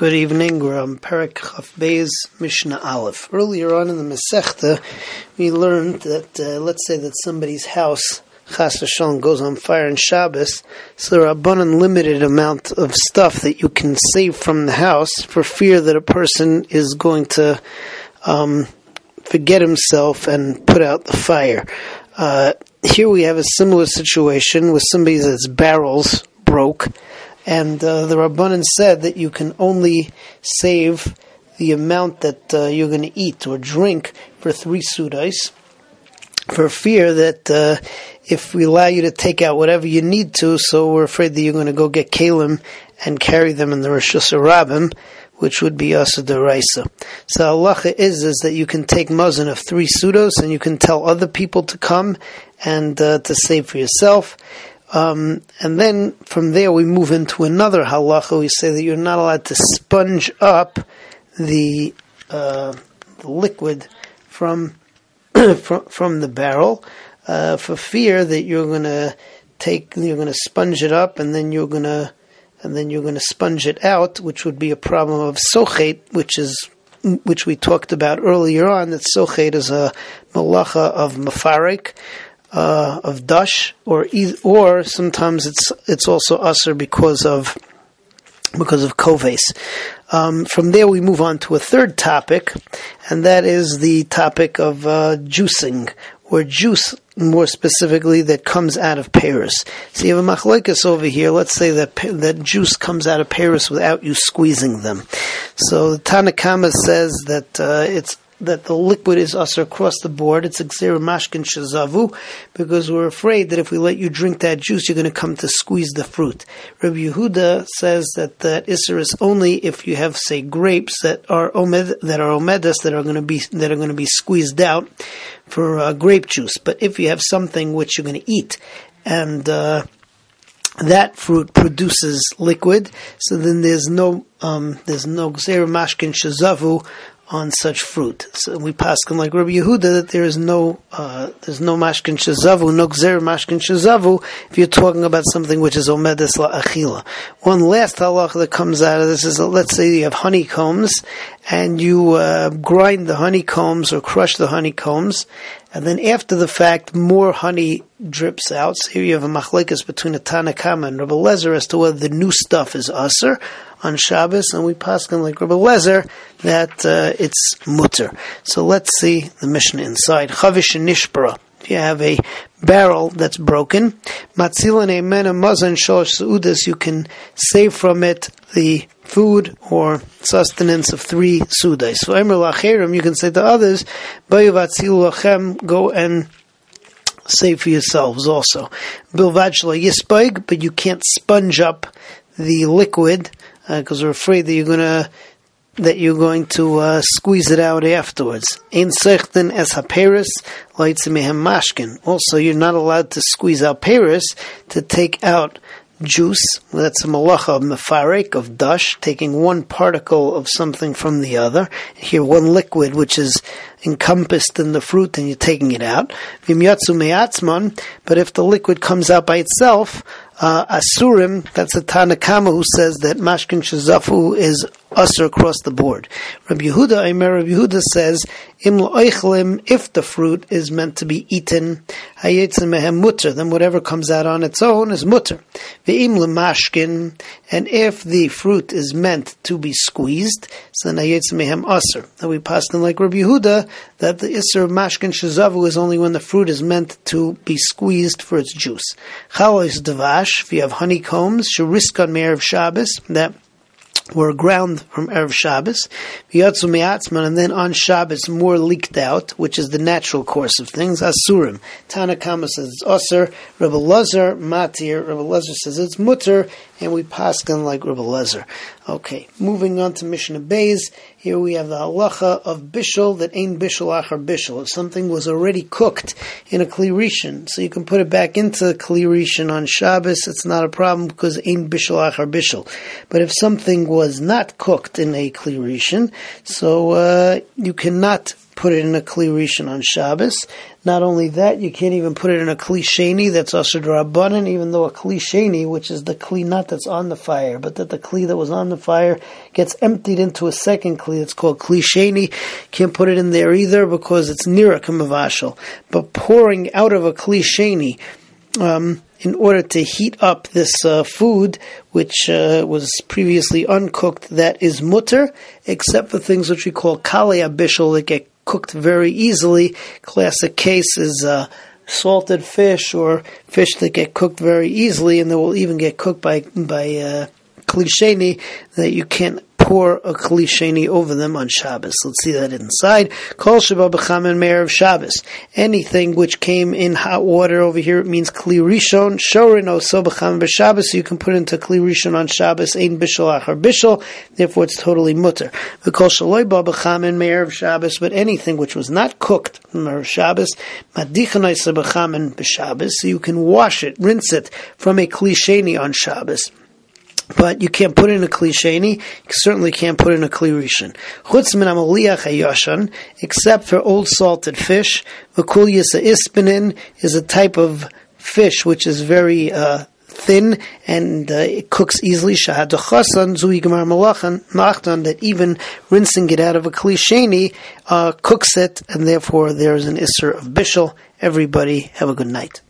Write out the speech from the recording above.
Good evening. We're on Perek Chaf Beis Mishnah Aleph. Earlier on in the Masechta, we learned that uh, let's say that somebody's house Chas Shalom goes on fire on Shabbos, so there are an unlimited amount of stuff that you can save from the house for fear that a person is going to um, forget himself and put out the fire. Uh, here we have a similar situation with somebody's barrels broke and uh, the Rabbanan said that you can only save the amount that uh, you're going to eat or drink for three sudais, for fear that uh, if we allow you to take out whatever you need to, so we're afraid that you're going to go get kalim and carry them in the Rosh Hashanah, which would be Asa Deraisa. So halacha is is that you can take mazan of three sudos and you can tell other people to come and uh, to save for yourself. Um, and then from there we move into another halacha. We say that you're not allowed to sponge up the, uh, the liquid from, from from the barrel uh, for fear that you're going to take you're going to sponge it up and then you're going to and then you're going to sponge it out, which would be a problem of sochet, which is which we talked about earlier on. That sochet is a malacha of mafarik uh, of dash, or or sometimes it's it's also usher because of because of koves. Um, from there, we move on to a third topic, and that is the topic of uh, juicing or juice, more specifically, that comes out of peris. So you have a machlekes over here. Let's say that that juice comes out of peris without you squeezing them. So the Tanakama says that uh, it's that the liquid is usher across the board. It's xer shazavu because we're afraid that if we let you drink that juice, you're going to come to squeeze the fruit. Rabbi Yehuda says that that isser is only if you have, say, grapes that are omed that are omedas that are going to be that are going to be squeezed out for uh, grape juice. But if you have something which you're going to eat and uh, that fruit produces liquid, so then there's no um, there's no mashkin shazavu on such fruit. So we pass them like Rabbi Yehuda that there is no uh, there's no mashkin shazavu, no gzer mashkin shazavu if you're talking about something which is omedes la achila. One last halach that comes out of this is let's say you have honeycombs and you uh, grind the honeycombs or crush the honeycombs, and then after the fact more honey drips out. So here you have a machlekas between a Tanakama and Rabbi Lezer as to whether the new stuff is aser on Shabbos, and we pass on like Rabbi Lezer that uh, it's mutter. So let's see the mission inside. Chavish and Nishbara. If you have a barrel that's broken, matzilane mena mazan shalosh seudas, you can save from it the food or sustenance of three sudas. So lacherim, you can say to others, go and save for yourselves also. Bilvad yispaig, but you can't sponge up the liquid because uh, we're afraid that you're to that you're going to uh, squeeze it out afterwards. Ein sechten es haperis mashkin. Also, you're not allowed to squeeze out peris to take out juice. That's a malacha of mefarek, of dash, taking one particle of something from the other. Here, one liquid which is encompassed in the fruit and you're taking it out. But if the liquid comes out by itself, uh, Asurim, that's a Tanakama who says that Mashkin Shazafu is usher across the board. Rabbi Yehuda, Aimer Rabbi Yehuda says, if the fruit is meant to be eaten, then whatever comes out on its own is mutter. Mashkin, and if the fruit is meant to be squeezed, so then mehem usher. Now we pass them like Rabbi Yehuda, that the isser mashkin shazavu is only when the fruit is meant to be squeezed for its juice. Chalos devash, if you have honeycombs, shariskan meir of Shabbos, that were ground from Erev Shabbos, Yatsu Me'atzman, and then on Shabbos more leaked out, which is the natural course of things, Asurim. Tanakama says it's Osir, Rebbe Lazar, Matir, Rebbe Lazar says it's Mutter, and we pass on like Rebbe Lezer. Okay, moving on to Mishnah Bays. Here we have the halacha of bishul that ain't bishul achar bishul. If something was already cooked in a klirishin, so you can put it back into klirishin on Shabbos, it's not a problem because ain't bishul achar bishul. But if something was not cooked in a klirishin, so uh, you cannot put it in a klirishan on Shabbos. Not only that, you can't even put it in a kli sheni that's also drabanan, even though a kli sheni, which is the kli not that's on the fire, but that the kli that was on the fire gets emptied into a second kli that's called kli sheni, can't put it in there either because it's near a kamavashal. But pouring out of a kli sheni, um, in order to heat up this uh, food, which uh, was previously uncooked, that is mutter, except for things which we call kalei bishul that get cooked very easily. Classic case is uh, salted fish or fish that get cooked very easily, and they will even get cooked by by uh, klisheni that you can't pour a kli sheni over them on Shabbos. Let's see that inside. Kol sheba b'chamen meir of Shabbos. Anything which came in hot water over here, it means kli rishon. Shorin oso b'chamen b'Shabbos, so you can put into kli rishon on Shabbos, ein bishol achar bishol, therefore it's totally mutter. Kol shaloi ba b'chamen meir of Shabbos, but anything which was not cooked from Erev Shabbos, madichanai b'chamen b'Shabbos, so you can wash it, rinse it from a kli sheni on Shabbos but you can't put in a klisheni. You certainly can't put in a klirishan. Chutz min amaliach except for old salted fish. Vakul yisa ispinin is a type of fish which is very uh, thin and uh, it cooks easily. Shahadochasan zui gemar malachan that even rinsing it out of a klisheni uh, cooks it, and therefore there is an isser of bishul. Everybody have a good night.